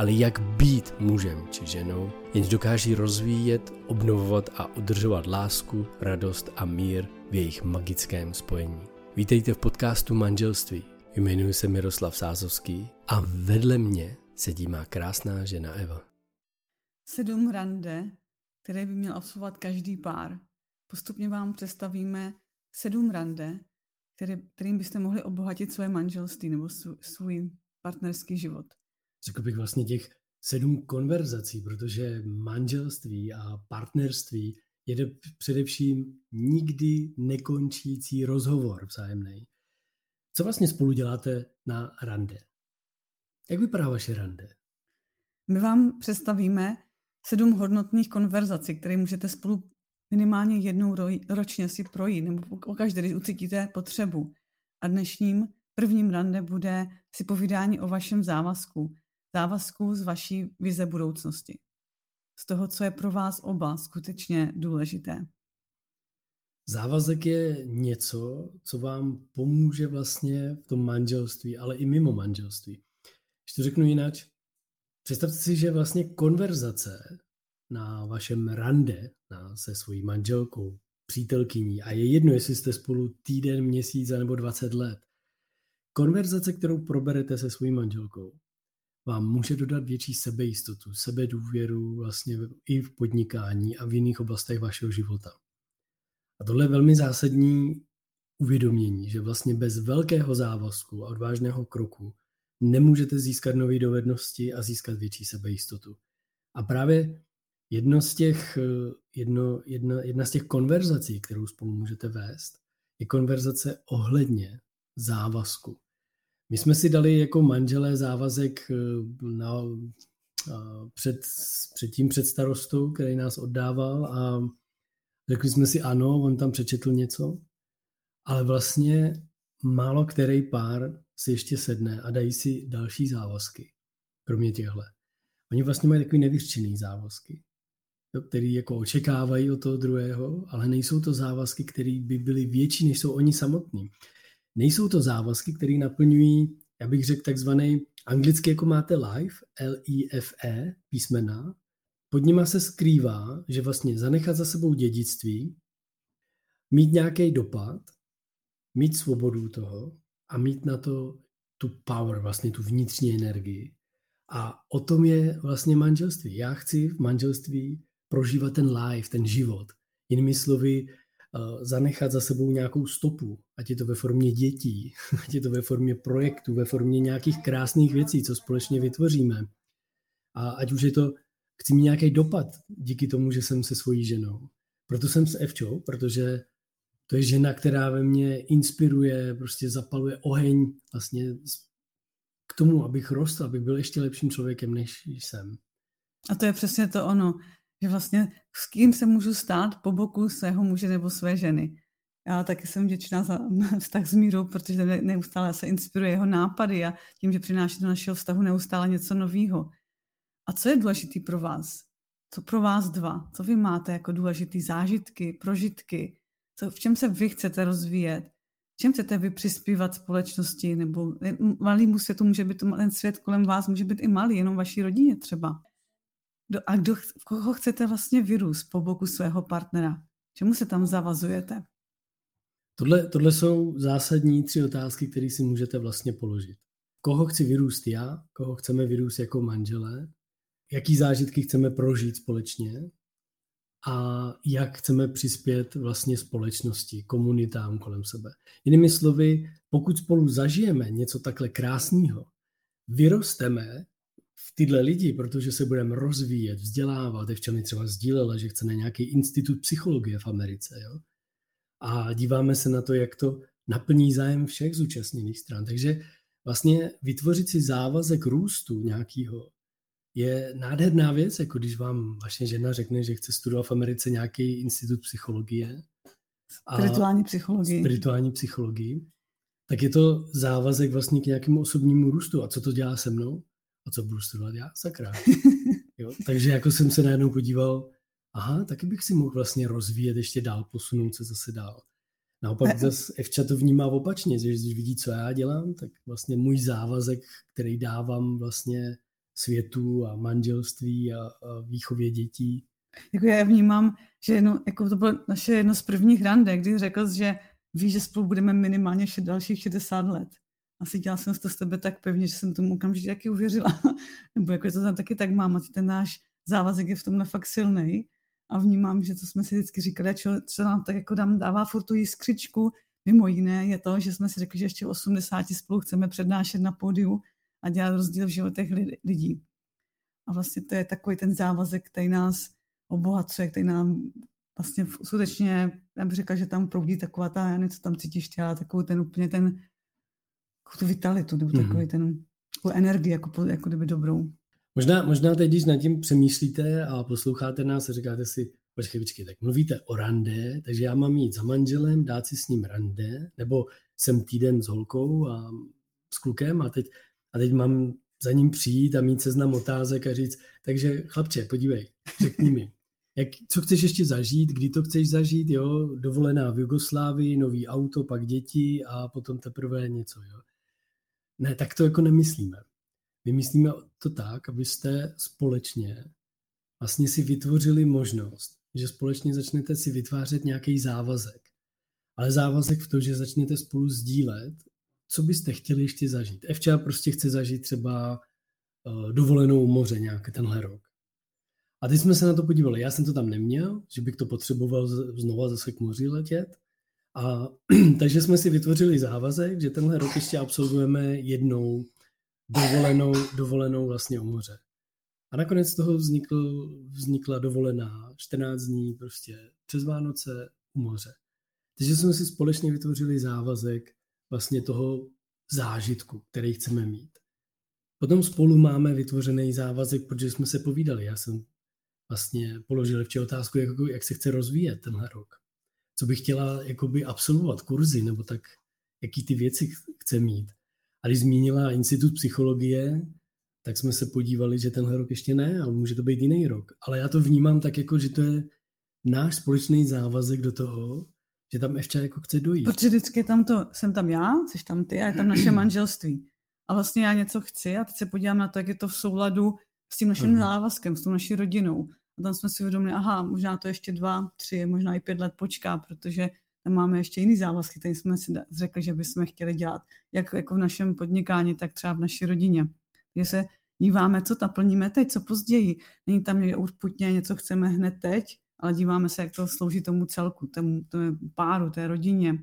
ale jak být mužem či ženou, jenž dokáží rozvíjet, obnovovat a udržovat lásku, radost a mír v jejich magickém spojení. Vítejte v podcastu Manželství. Jmenuji se Miroslav Sázovský a vedle mě sedí má krásná žena Eva. Sedm rande, které by měl absolvovat každý pár. Postupně vám představíme sedm rande, které, kterým byste mohli obohatit svoje manželství nebo svůj partnerský život. Řekl bych vlastně těch sedm konverzací, protože manželství a partnerství je především nikdy nekončící rozhovor vzájemný. Co vlastně spolu děláte na rande? Jak vypadá vaše rande? My vám představíme sedm hodnotných konverzací, které můžete spolu minimálně jednou ročně si projít, nebo pokaždé, když ucítíte potřebu. A dnešním prvním rande bude si povídání o vašem závazku, závazku z vaší vize budoucnosti z toho, co je pro vás oba skutečně důležité. Závazek je něco, co vám pomůže vlastně v tom manželství, ale i mimo manželství. Když to řeknu jinak, představte si, že vlastně konverzace na vašem rande na, se svojí manželkou, přítelkyní, a je jedno, jestli jste spolu týden, měsíc nebo 20 let, konverzace, kterou proberete se svojí manželkou, vám může dodat větší sebejistotu, sebedůvěru vlastně i v podnikání a v jiných oblastech vašeho života. A tohle je velmi zásadní uvědomění, že vlastně bez velkého závazku a odvážného kroku nemůžete získat nové dovednosti a získat větší sebejistotu. A právě jedno z těch, jedno, jedna, jedna z těch konverzací, kterou spolu můžete vést, je konverzace ohledně závazku. My jsme si dali jako manželé závazek eh, na, před, před tím před starostou, který nás oddával a řekli jsme si ano, on tam přečetl něco, ale vlastně málo který pár si ještě sedne a dají si další závazky, kromě těchhle. Oni vlastně mají takový nevyřčený závazky, který jako očekávají od toho druhého, ale nejsou to závazky, které by byly větší, než jsou oni samotní. Nejsou to závazky, které naplňují, já bych řekl takzvaný, anglicky jako máte life, L-I-F-E, písmena, pod nima se skrývá, že vlastně zanechat za sebou dědictví, mít nějaký dopad, mít svobodu toho a mít na to tu power, vlastně tu vnitřní energii. A o tom je vlastně manželství. Já chci v manželství prožívat ten life, ten život. Jinými slovy, zanechat za sebou nějakou stopu, ať je to ve formě dětí, ať je to ve formě projektu, ve formě nějakých krásných věcí, co společně vytvoříme. A ať už je to, chci mít nějaký dopad díky tomu, že jsem se svojí ženou. Proto jsem s Evčou, protože to je žena, která ve mně inspiruje, prostě zapaluje oheň vlastně k tomu, abych rostl, abych byl ještě lepším člověkem, než jsem. A to je přesně to ono že vlastně s kým se můžu stát po boku svého muže nebo své ženy. Já taky jsem vděčná za vztah s Mírou, protože neustále se inspiruje jeho nápady a tím, že přináší do našeho vztahu neustále něco nového. A co je důležitý pro vás? Co pro vás dva? Co vy máte jako důležitý zážitky, prožitky? Co, v čem se vy chcete rozvíjet? V čem chcete vy přispívat společnosti? Nebo malýmu světu může být ten svět kolem vás, může být i malý, jenom vaší rodině třeba. A kdo, v koho chcete vlastně vyrůst po boku svého partnera? Čemu se tam zavazujete? Tohle, tohle jsou zásadní tři otázky, které si můžete vlastně položit. Koho chci vyrůst já, koho chceme vyrůst jako manželé, jaký zážitky chceme prožít společně a jak chceme přispět vlastně společnosti, komunitám kolem sebe. Jinými slovy, pokud spolu zažijeme něco takhle krásného, vyrosteme v tyhle lidi, protože se budeme rozvíjet, vzdělávat. v mi třeba sdílela, že chce na nějaký institut psychologie v Americe. Jo? A díváme se na to, jak to naplní zájem všech zúčastněných stran. Takže vlastně vytvořit si závazek růstu nějakého je nádherná věc, jako když vám vaše žena řekne, že chce studovat v Americe nějaký institut psychologie. Spirituální psychologii. Spirituální psychologii. Tak je to závazek vlastně k nějakému osobnímu růstu. A co to dělá se mnou? A co budu studovat já? Sakra. Jo? Takže jako jsem se najednou podíval, aha, taky bych si mohl vlastně rozvíjet ještě dál, posunout se zase dál. Naopak zase Evča to vnímá opačně, že když vidí, co já dělám, tak vlastně můj závazek, který dávám vlastně světu a manželství a, a výchově dětí. Jako já vnímám, že jedno, jako to bylo naše jedno z prvních rande, kdy řekl, že ví, že spolu budeme minimálně dalších 60 let. Asi dělala jsem to s tebe tak pevně, že jsem tomu okamžitě taky uvěřila. Nebo jako to tam taky tak mám a ten náš závazek je v tomhle fakt silný. A vnímám, že to jsme si vždycky říkali, čo, co nám tak jako dám, dává furt tu jiskřičku, mimo jiné je to, že jsme si řekli, že ještě 80 spolu chceme přednášet na pódiu a dělat rozdíl v životech lidí. A vlastně to je takový ten závazek, který nás obohacuje, který nám vlastně skutečně, já bych řekla, že tam proudí taková ta, já nevím, co tam cítíš, těla, takovou ten úplně ten, tu vitalitu, nebo mm-hmm. takový ten, takovou energii, jako, jako kdyby dobrou. Možná, možná teď, když nad tím přemýšlíte a posloucháte nás a říkáte si, počkej, počkej, tak mluvíte o rande, takže já mám jít za manželem, dát si s ním rande, nebo jsem týden s holkou a s klukem a teď a teď mám za ním přijít a mít seznam otázek a říct, takže chlapče, podívej, řekni mi, jak, co chceš ještě zažít, kdy to chceš zažít, jo, dovolená v Jugoslávii, nový auto, pak děti a potom teprve něco, jo. Ne, tak to jako nemyslíme. My myslíme to tak, abyste společně vlastně si vytvořili možnost, že společně začnete si vytvářet nějaký závazek. Ale závazek v tom, že začnete spolu sdílet co byste chtěli ještě zažít? Evča prostě chce zažít třeba uh, dovolenou moře nějaký tenhle rok. A teď jsme se na to podívali. Já jsem to tam neměl, že bych to potřeboval znova zase k moři letět. A takže jsme si vytvořili závazek, že tenhle rok ještě absolvujeme jednou dovolenou, dovolenou vlastně o moře. A nakonec z toho vznikl, vznikla dovolená 14 dní prostě přes Vánoce u moře. Takže jsme si společně vytvořili závazek, vlastně toho zážitku, který chceme mít. Potom spolu máme vytvořený závazek, protože jsme se povídali. Já jsem vlastně položil včera otázku, jak, jak se chce rozvíjet tenhle rok. Co bych chtěla jakoby absolvovat, kurzy, nebo tak, jaký ty věci chce mít. A když zmínila Institut psychologie, tak jsme se podívali, že tenhle rok ještě ne, ale může to být jiný rok. Ale já to vnímám tak, jako, že to je náš společný závazek do toho, že tam ještě jako chce dojít. Protože vždycky tam to, jsem tam já, jsi tam ty a je tam naše manželství. A vlastně já něco chci a teď se podívám na to, jak je to v souladu s tím naším závazkem, s tou naší rodinou. A tam jsme si uvědomili, aha, možná to ještě dva, tři, možná i pět let počká, protože tam máme ještě jiný závazky, které jsme si řekli, že bychom chtěli dělat, jak jako v našem podnikání, tak třeba v naší rodině. Že se díváme, co naplníme teď, co později. Není tam někde urputně, něco chceme hned teď, ale díváme se, jak to slouží tomu celku, tomu, tomu páru, té rodině.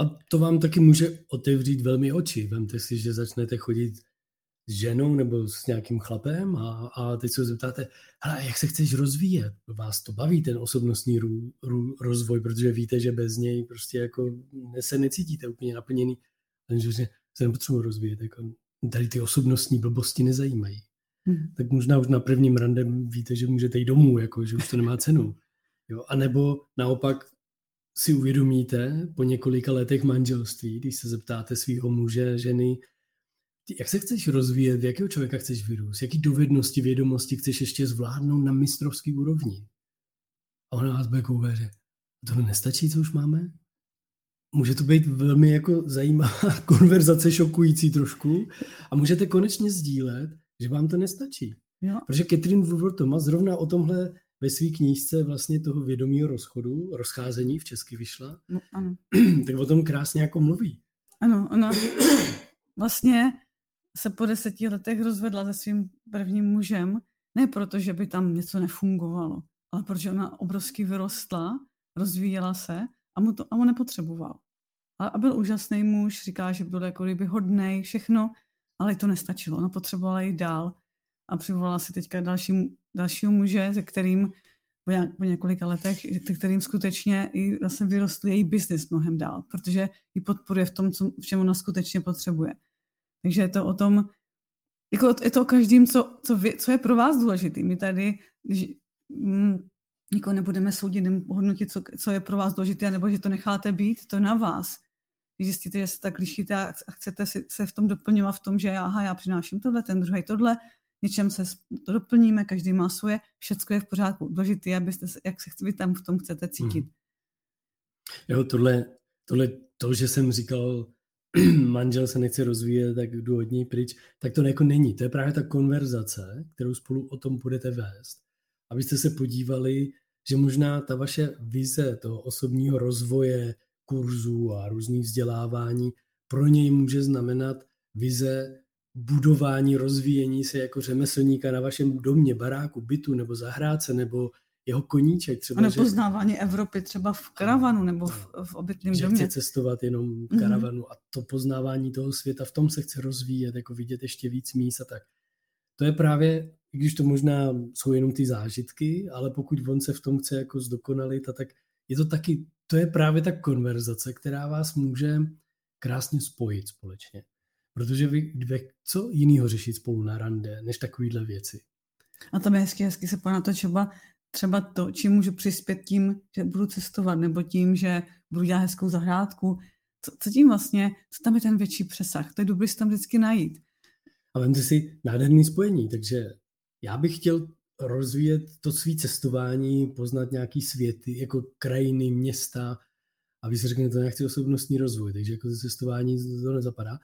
A to vám taky může otevřít velmi oči. Vemte si, že začnete chodit s ženou nebo s nějakým chlapem a, a teď se zeptáte, hele, jak se chceš rozvíjet? Vás to baví, ten osobnostní rů, rů, rozvoj, protože víte, že bez něj prostě jako se necítíte úplně naplněný. Takže se nepotřebuji rozvíjet. Jako, tady ty osobnostní blbosti nezajímají. Hmm. tak možná už na prvním randem víte, že můžete jít domů, jako, že už to nemá cenu. Jo? A nebo naopak si uvědomíte po několika letech manželství, když se zeptáte svého muže, ženy, jak se chceš rozvíjet, v jakého člověka chceš vyrůst, jaký dovednosti, vědomosti chceš ještě zvládnout na mistrovský úrovni. A ona vás bude koukat, že to nestačí, co už máme? Může to být velmi jako zajímavá konverzace, šokující trošku a můžete konečně sdílet, že vám to nestačí. Jo. Protože Catherine Woodward Thomas zrovna o tomhle ve své knížce vlastně toho vědomího rozchodu, rozcházení v Česky vyšla, no, ano. tak o tom krásně jako mluví. Ano, ona vlastně se po deseti letech rozvedla se svým prvním mužem, ne proto, že by tam něco nefungovalo, ale protože ona obrovsky vyrostla, rozvíjela se a, mu to, a on nepotřeboval. A, a byl úžasný muž, říká, že byl jako kdyby hodnej, všechno, ale to nestačilo. Ona potřebovala jít dál a přivolala si teďka další, dalšího muže, se kterým po, nějak, po několika letech, se kterým skutečně i zase vyrostl její biznis mnohem dál, protože ji podporuje v tom, co, v čem ona skutečně potřebuje. Takže je to o tom, jako je to o každým, co, co, vy, co je pro vás důležitý. My tady když, mm, nikoho nebudeme soudit, hodnotit, co, co je pro vás důležité, nebo že to necháte být, to na vás. Když zjistíte, že se tak lišíte a chcete si, se v tom doplňovat v tom, že aha, já přináším tohle, ten druhý tohle, něčem se to doplníme, každý má svoje, všechno je v pořádku. Důležité abyste jak se vy tam v tom chcete cítit. Hmm. Jo, tohle, tohle, to, že jsem říkal, manžel se nechce rozvíjet, tak jdu od něj pryč, tak to jako není. To je právě ta konverzace, kterou spolu o tom budete vést. Abyste se podívali, že možná ta vaše vize toho osobního rozvoje, kurzů a různých vzdělávání pro něj může znamenat vize budování, rozvíjení se jako řemeslníka na vašem domě, baráku, bytu nebo zahrádce nebo jeho koníček. Třeba, a nepoznávání že... Evropy třeba v karavanu nebo v, v obytném domě. chce cestovat jenom v karavanu mm-hmm. a to poznávání toho světa, v tom se chce rozvíjet, jako vidět ještě víc míst a tak. To je právě, i když to možná jsou jenom ty zážitky, ale pokud on se v tom chce jako zdokonalit, a tak je to taky, to je právě ta konverzace, která vás může krásně spojit společně. Protože vy dvě, co jiného řešit spolu na rande, než takovýhle věci. A tam je hezky, hezky se na to třeba, třeba to, čím můžu přispět tím, že budu cestovat, nebo tím, že budu dělat hezkou zahrádku. Co, co tím vlastně, co tam je ten větší přesah? To je dobré si tam vždycky najít. A vemte si nádherný spojení, takže já bych chtěl rozvíjet to svý cestování, poznat nějaký světy, jako krajiny, města, a vy si řeknete, já chci osobnostní rozvoj, takže jako cestování to nezapadá.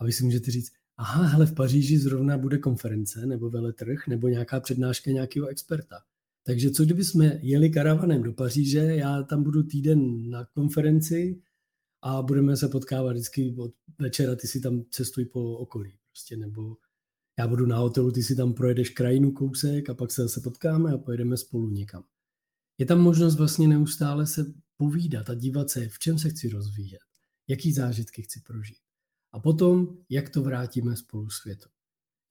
A vy si můžete říct, aha, hele, v Paříži zrovna bude konference nebo veletrh nebo nějaká přednáška nějakého experta. Takže co kdyby jsme jeli karavanem do Paříže, já tam budu týden na konferenci a budeme se potkávat vždycky od večera, ty si tam cestuj po okolí prostě, nebo já budu na hotelu, ty si tam projedeš krajinu kousek a pak se zase potkáme a pojedeme spolu někam. Je tam možnost vlastně neustále se povídat a dívat se, v čem se chci rozvíjet, jaký zážitky chci prožít. A potom, jak to vrátíme spolu světu.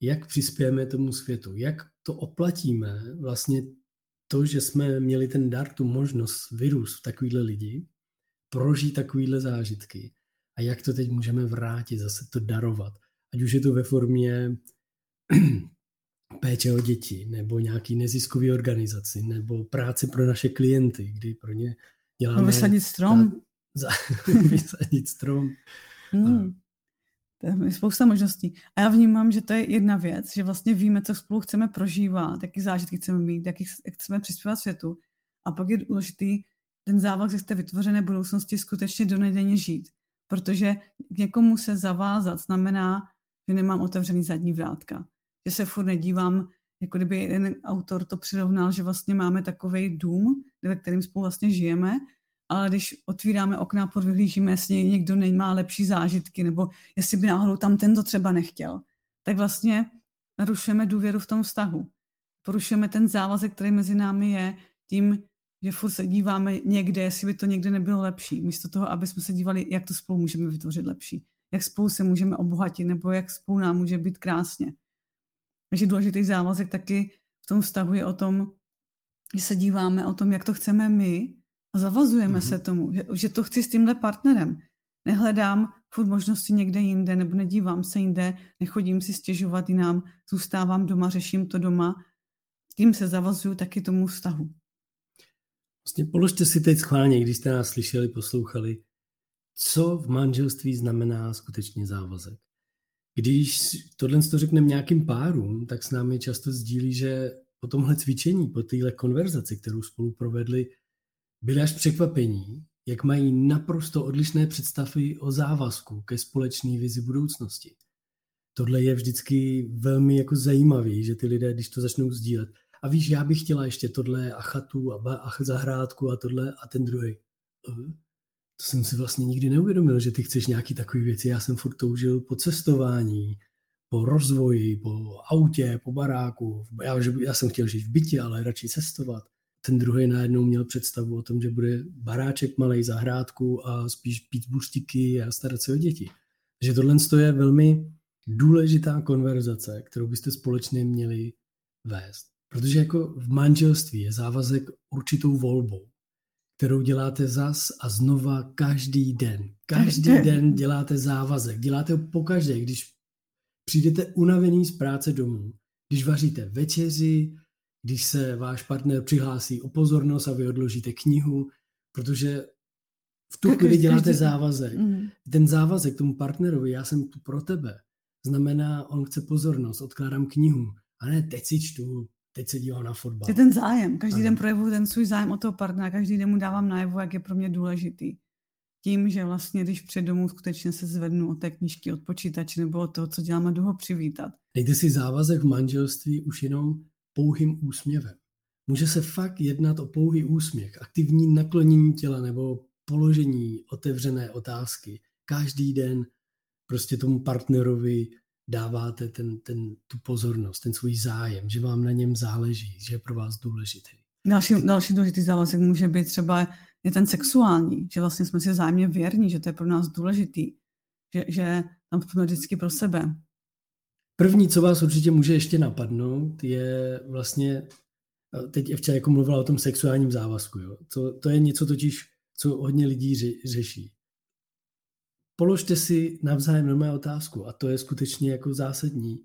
Jak přispějeme tomu světu, jak to oplatíme vlastně to, že jsme měli ten dar, tu možnost vyrůst v takovýhle lidi, prožít takovýhle zážitky a jak to teď můžeme vrátit, zase to darovat. Ať už je to ve formě péče o děti, nebo nějaký neziskový organizaci, nebo práce pro naše klienty, kdy pro ně děláme... No, vysadit strom. Za, vysadit strom. Hmm. Je spousta možností. A já vnímám, že to je jedna věc, že vlastně víme, co spolu chceme prožívat, jaký zážitky chceme mít, jaký jak chceme přispívat světu. A pak je důležitý ten závazek z té vytvořené budoucnosti skutečně donedenně žít. Protože k někomu se zavázat znamená, že nemám otevřený zadní vrátka. Že se furt nedívám, jako kdyby jeden autor to přirovnal, že vlastně máme takový dům, ve kterým spolu vlastně žijeme ale když otvíráme okna a podvyhlížíme, jestli někdo nemá lepší zážitky, nebo jestli by náhodou tam tento třeba nechtěl, tak vlastně narušujeme důvěru v tom vztahu. Porušujeme ten závazek, který mezi námi je, tím, že furt se díváme někde, jestli by to někde nebylo lepší, místo toho, aby jsme se dívali, jak to spolu můžeme vytvořit lepší, jak spolu se můžeme obohatit, nebo jak spolu nám může být krásně. Takže důležitý závazek taky v tom vztahu je o tom, že se díváme o tom, jak to chceme my a zavazujeme mm-hmm. se tomu, že, že to chci s tímhle partnerem. Nehledám furt možnosti někde jinde, nebo nedívám se jinde, nechodím si stěžovat jinam, zůstávám doma, řeším to doma. Tím se zavazuju taky tomu vztahu. Vlastně položte si teď schválně, když jste nás slyšeli, poslouchali, co v manželství znamená skutečně závazek. Když tohle to řekneme nějakým párům, tak s námi často sdílí, že po tomhle cvičení, po téhle konverzaci, kterou spolu provedli, byli až překvapení, jak mají naprosto odlišné představy o závazku ke společné vizi budoucnosti. Tohle je vždycky velmi jako zajímavý, že ty lidé, když to začnou sdílet, a víš, já bych chtěla ještě tohle a chatu a, ba, a zahrádku a tohle a ten druhý. To jsem si vlastně nikdy neuvědomil, že ty chceš nějaký takový věci. Já jsem furt toužil po cestování, po rozvoji, po autě, po baráku. Já, já jsem chtěl žít v bytě, ale radši cestovat. Ten druhý najednou měl představu o tom, že bude baráček malej zahrádku a spíš pít buřtíky a starat se o děti. Takže tohle je velmi důležitá konverzace, kterou byste společně měli vést. Protože jako v manželství je závazek určitou volbou, kterou děláte zas a znova každý den. Každý den děláte závazek. Děláte ho pokaždé, když přijdete unavený z práce domů, když vaříte večeři, když se váš partner přihlásí o pozornost a vy odložíte knihu, protože v tu chvíli děláte závazek. Mm. Ten závazek tomu partnerovi, já jsem tu pro tebe, znamená, on chce pozornost, odkládám knihu, a ne teď si čtu, teď se dívám na fotbal. Je ten zájem. Každý ano. den projevuju ten svůj zájem o toho partnera, každý den mu dávám najevo, jak je pro mě důležitý. Tím, že vlastně, když před domů skutečně se zvednu od té knížky, od počítače nebo od toho, co děláme, jdu ho přivítat. Dejte si závazek v manželství už jenom pouhým úsměvem. Může se fakt jednat o pouhý úsměch, aktivní naklonění těla nebo položení otevřené otázky. Každý den prostě tomu partnerovi dáváte ten, ten, tu pozornost, ten svůj zájem, že vám na něm záleží, že je pro vás důležitý. Další, další důležitý závazek může být třeba je ten sexuální, že vlastně jsme si zájemně věrní, že to je pro nás důležitý, že, že tam jsme vždycky pro sebe. První, co vás určitě může ještě napadnout, je vlastně, teď Evča jako mluvila o tom sexuálním závazku, jo. To, to je něco totiž, co hodně lidí ře, řeší. Položte si navzájem normální otázku a to je skutečně jako zásadní.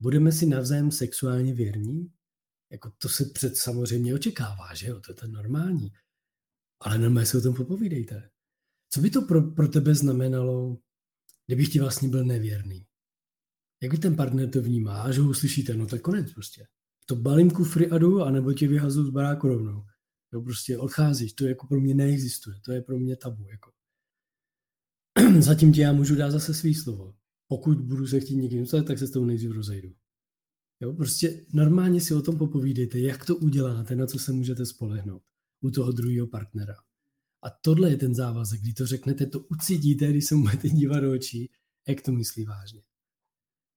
Budeme si navzájem sexuálně věrní? Jako to se před samozřejmě očekává, že jo, to je to normální. Ale normálně si o tom popovídejte. Co by to pro, pro tebe znamenalo, kdybych ti vlastně byl nevěrný? Jak ten partner to vnímá? Až ho uslyšíte, no tak konec prostě. To balím kufry a jdu, anebo tě vyhazu z baráku rovnou. Jo, prostě odcházíš, to jako pro mě neexistuje, to je pro mě tabu. Jako. Zatím ti já můžu dát zase svý slovo. Pokud budu se chtít někým dostat, tak se s tou nejdřív rozejdu. Jo, prostě normálně si o tom popovídejte, jak to uděláte, na co se můžete spolehnout u toho druhého partnera. A tohle je ten závazek, kdy to řeknete, to ucítíte, když se budete dívat do očí, jak to myslí vážně.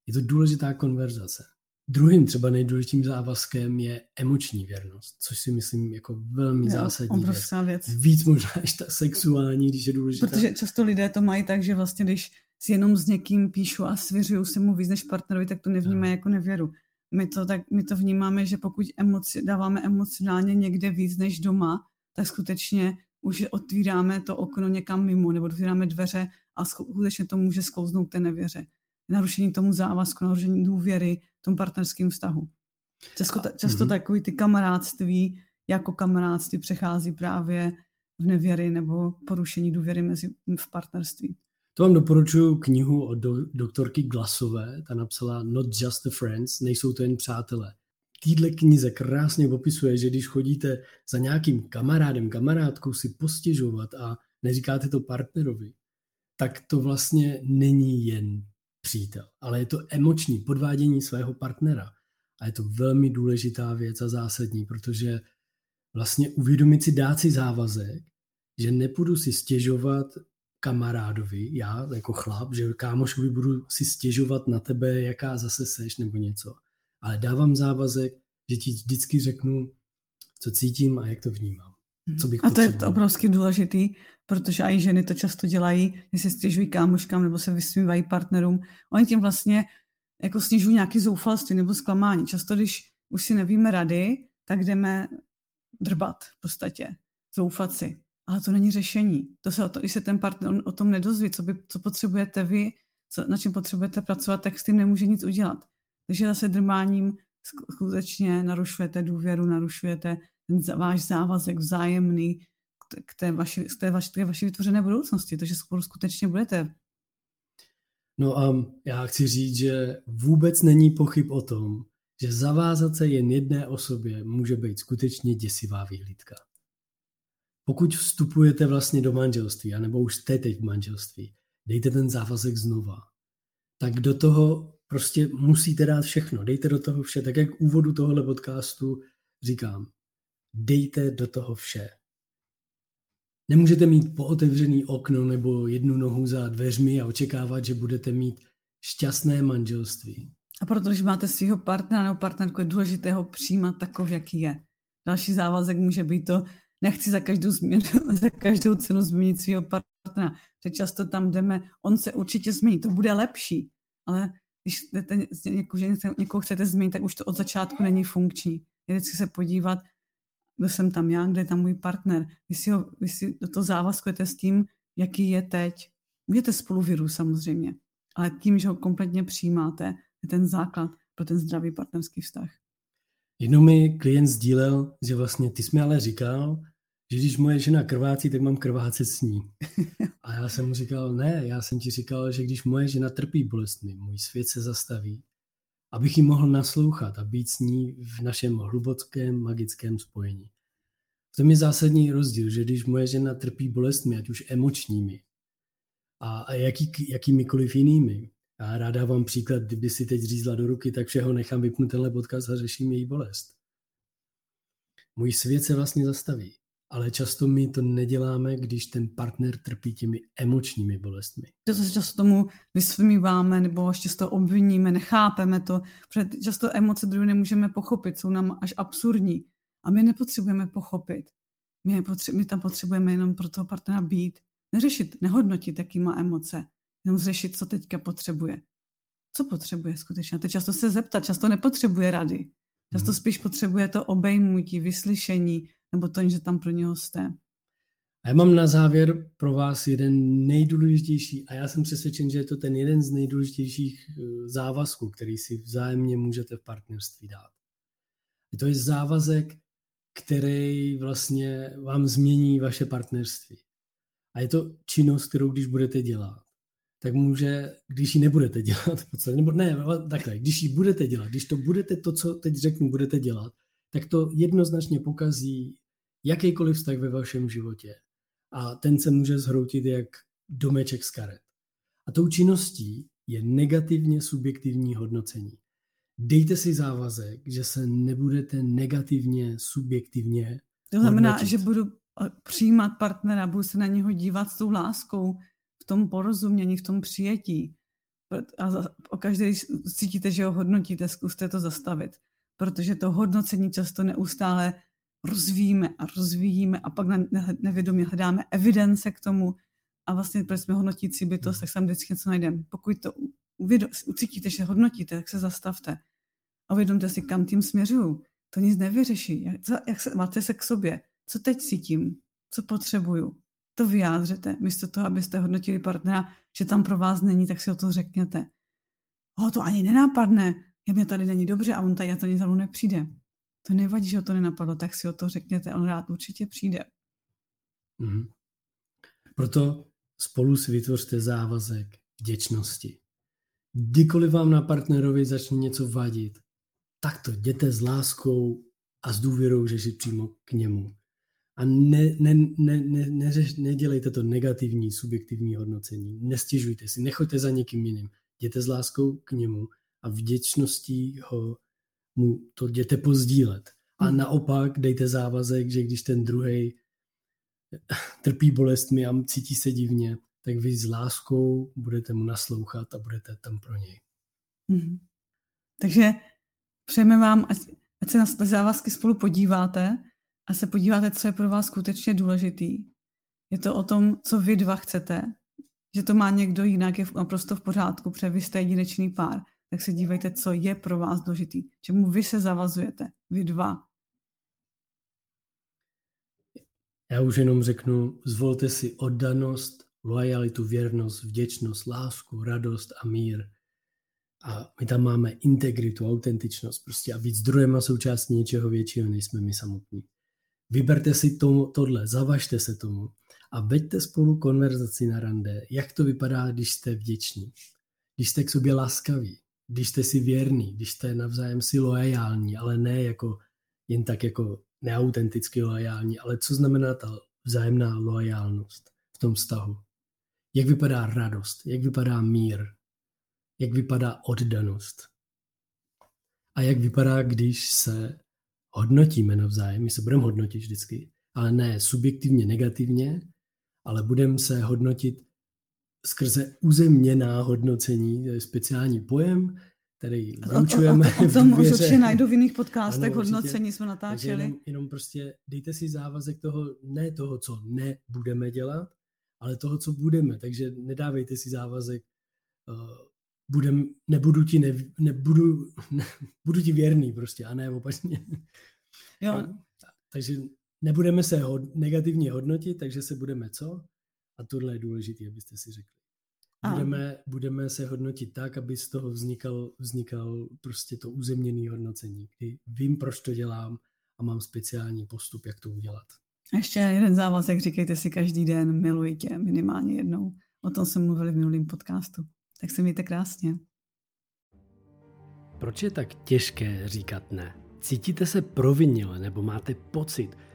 Je to důležitá konverzace. Druhým třeba nejdůležitějším závazkem je emoční věrnost, což si myslím jako velmi jo, zásadní věc. věc. Víc možná než ta sexuální, když je důležitá. Protože často lidé to mají tak, že vlastně když si jenom s někým píšu a svěřuju se mu víc než partnerovi, tak to nevnímají jako nevěru. My to, tak, my to vnímáme, že pokud emoci, dáváme emocionálně někde víc než doma, tak skutečně už otvíráme to okno někam mimo, nebo otvíráme dveře a skutečně to může sklouznout té nevěře. Narušení tomu závazku, narušení důvěry, tomu partnerském vztahu. Často, často mm-hmm. takový ty kamarádství, jako kamarádství přechází právě v nevěry nebo porušení důvěry mezi v partnerství. To vám doporučuji knihu od do, doktorky Glasové, ta napsala Not Just the Friends, nejsou to jen přátelé. Týdle knize krásně popisuje, že když chodíte za nějakým kamarádem, kamarádkou si postěžovat a neříkáte to partnerovi, tak to vlastně není jen přítel, ale je to emoční podvádění svého partnera. A je to velmi důležitá věc a zásadní, protože vlastně uvědomit si dát si závazek, že nepůjdu si stěžovat kamarádovi, já jako chlap, že kámošovi budu si stěžovat na tebe, jaká zase seš nebo něco. Ale dávám závazek, že ti vždycky řeknu, co cítím a jak to vnímám. Co bych a to je to obrovsky důležitý, protože i ženy to často dělají, že se stěžují kámoškám nebo se vysmívají partnerům. Oni tím vlastně jako snižují nějaký zoufalství nebo zklamání. Často, když už si nevíme rady, tak jdeme drbat v podstatě, zoufat si. Ale to není řešení. To se o to, když se ten partner o tom nedozví, co, by, co potřebujete vy, co, na čem potřebujete pracovat, tak s tím nemůže nic udělat. Takže zase drmáním skutečně narušujete důvěru, narušujete ten váš závazek vzájemný k té vaší, k té vaší, k té vaší vytvořené budoucnosti, to, že spolu skutečně budete. No a já chci říct, že vůbec není pochyb o tom, že zavázat se jen jedné osobě může být skutečně děsivá výhlídka. Pokud vstupujete vlastně do manželství, anebo už jste teď v manželství, dejte ten závazek znova. Tak do toho prostě musíte dát všechno. Dejte do toho vše. Tak jak v úvodu tohohle podcastu říkám, dejte do toho vše. Nemůžete mít pootevřený okno nebo jednu nohu za dveřmi a očekávat, že budete mít šťastné manželství. A proto, když máte svého partnera nebo partnerku, je důležité ho přijímat takový, jaký je. Další závazek může být to, nechci za každou, změnu, za každou cenu změnit svého partnera. Že často tam jdeme, on se určitě změní, to bude lepší, ale když jdete, někoho, že někoho chcete změnit, tak už to od začátku není funkční. Je vždycky se podívat, kdo jsem tam já, kde je tam můj partner. Vy si, ho, vy si do toho závazkujete s tím, jaký je teď. Můžete spolu vyrůst samozřejmě, ale tím, že ho kompletně přijímáte, je ten základ pro ten zdravý partnerský vztah. Jednou mi klient sdílel, že vlastně ty jsi mi ale říkal, že když moje žena krvácí, tak mám krvácet s ní. A já jsem mu říkal, ne, já jsem ti říkal, že když moje žena trpí bolestmi, můj svět se zastaví, abych jí mohl naslouchat a být s ní v našem hlubokém magickém spojení. V tom je zásadní rozdíl, že když moje žena trpí bolestmi, ať už emočními a, a jaký, jakýmikoliv jinými, já rád dávám příklad, kdyby si teď řízla do ruky, tak všeho nechám vypnout tenhle podcast a řeším její bolest. Můj svět se vlastně zastaví ale často my to neděláme, když ten partner trpí těmi emočními bolestmi. To se často tomu vysmíváme nebo ještě to obviníme, nechápeme to, protože často emoce druhé nemůžeme pochopit, jsou nám až absurdní. A my nepotřebujeme pochopit. My, potře- my tam potřebujeme jenom pro toho partnera být. Neřešit, nehodnotit, jaký má emoce. Jenom řešit, co teďka potřebuje. Co potřebuje skutečně? A to často se zeptat, často nepotřebuje rady. Často hmm. spíš potřebuje to obejmutí, vyslyšení, nebo to, že tam pro něho jste. A já mám na závěr pro vás jeden nejdůležitější, a já jsem přesvědčen, že je to ten jeden z nejdůležitějších eh, závazků, který si vzájemně můžete v partnerství dát. To je závazek, který vlastně vám změní vaše partnerství. A je to činnost, kterou když budete dělat, tak může, když ji nebudete dělat, nebo ne, takhle, když ji budete dělat, když to budete to, co teď řeknu, budete dělat, tak to jednoznačně pokazí jakýkoliv vztah ve vašem životě. A ten se může zhroutit jak domeček z karet. A tou činností je negativně subjektivní hodnocení. Dejte si závazek, že se nebudete negativně subjektivně To znamená, hodnotit. že budu eh, přijímat partnera, budu se na něho dívat s tou láskou, v tom porozumění, v tom přijetí. A o každý cítíte, že ho hodnotíte, zkuste to zastavit. Protože to hodnocení často neustále rozvíjíme a rozvíjíme a pak nevědomě hledáme evidence k tomu a vlastně, protože jsme hodnotící bytost, tak tam vždycky něco najdeme. Pokud to ucítíte, že hodnotíte, tak se zastavte a uvědomte si, kam tím směřuju. To nic nevyřeší. Jak, jak se, máte se k sobě. Co teď cítím? Co potřebuju? To vyjádřete. Místo toho, abyste hodnotili partnera, že tam pro vás není, tak si o to řekněte. O, to ani nenápadne. Je mě tady není dobře a on tady na to za mnou nepřijde. To nevadí, že ho to nenapadlo, tak si o to řekněte, on rád určitě přijde. Mm-hmm. Proto spolu si vytvořte závazek vděčnosti. Kdykoliv vám na partnerovi začne něco vadit, tak to jděte s láskou a s důvěrou řešit přímo k němu. A ne, ne, ne, ne, neřeš, nedělejte to negativní, subjektivní hodnocení. Nestěžujte si, nechoďte za někým jiným. Jděte s láskou k němu a vděčností ho mu to jděte pozdílet. A hmm. naopak dejte závazek, že když ten druhý trpí bolestmi a cítí se divně, tak vy s láskou budete mu naslouchat a budete tam pro něj. Hmm. Takže přejeme vám, ať, ať se na závazky spolu podíváte a se podíváte, co je pro vás skutečně důležitý. Je to o tom, co vy dva chcete, že to má někdo jinak, je naprosto v pořádku, protože vy jste jedinečný pár tak se dívejte, co je pro vás důležitý, čemu vy se zavazujete, vy dva. Já už jenom řeknu, zvolte si oddanost, lojalitu, věrnost, vděčnost, lásku, radost a mír. A my tam máme integritu, autentičnost, prostě a být zdrojem a součástí něčeho většího, než jsme my samotní. Vyberte si tomu, tohle, zavažte se tomu a veďte spolu konverzaci na rande, jak to vypadá, když jste vděční, když jste k sobě laskaví, když jste si věrný, když jste navzájem si loajální, ale ne jako jen tak jako neautenticky loajální, ale co znamená ta vzájemná loajálnost v tom vztahu. Jak vypadá radost, jak vypadá mír, jak vypadá oddanost. A jak vypadá, když se hodnotíme navzájem, my se budeme hodnotit vždycky, ale ne subjektivně negativně, ale budeme se hodnotit skrze uzemněná hodnocení, to je speciální pojem, který vyučujeme. O, o, o tom už určitě najdu v jiných podcastech, ano, hodnocení jsme natáčeli. Jenom, jenom prostě dejte si závazek toho, ne toho, co nebudeme dělat, ale toho, co budeme. Takže nedávejte si závazek, uh, budem, nebudu ti, ne, nebudu, ne, budu ti věrný prostě, a ne opačně. Jo. A, takže nebudeme se hod, negativně hodnotit, takže se budeme co? A tohle je důležité, abyste si řekli. Budeme, budeme se hodnotit tak, aby z toho vznikal, vznikal prostě to uzemněné hodnocení, kdy vím, proč to dělám a mám speciální postup, jak to udělat. Ještě jeden závazek, říkejte si každý den, miluji tě minimálně jednou. O tom jsme mluvili v minulém podcastu. Tak se mějte krásně. Proč je tak těžké říkat ne? Cítíte se provinile nebo máte pocit,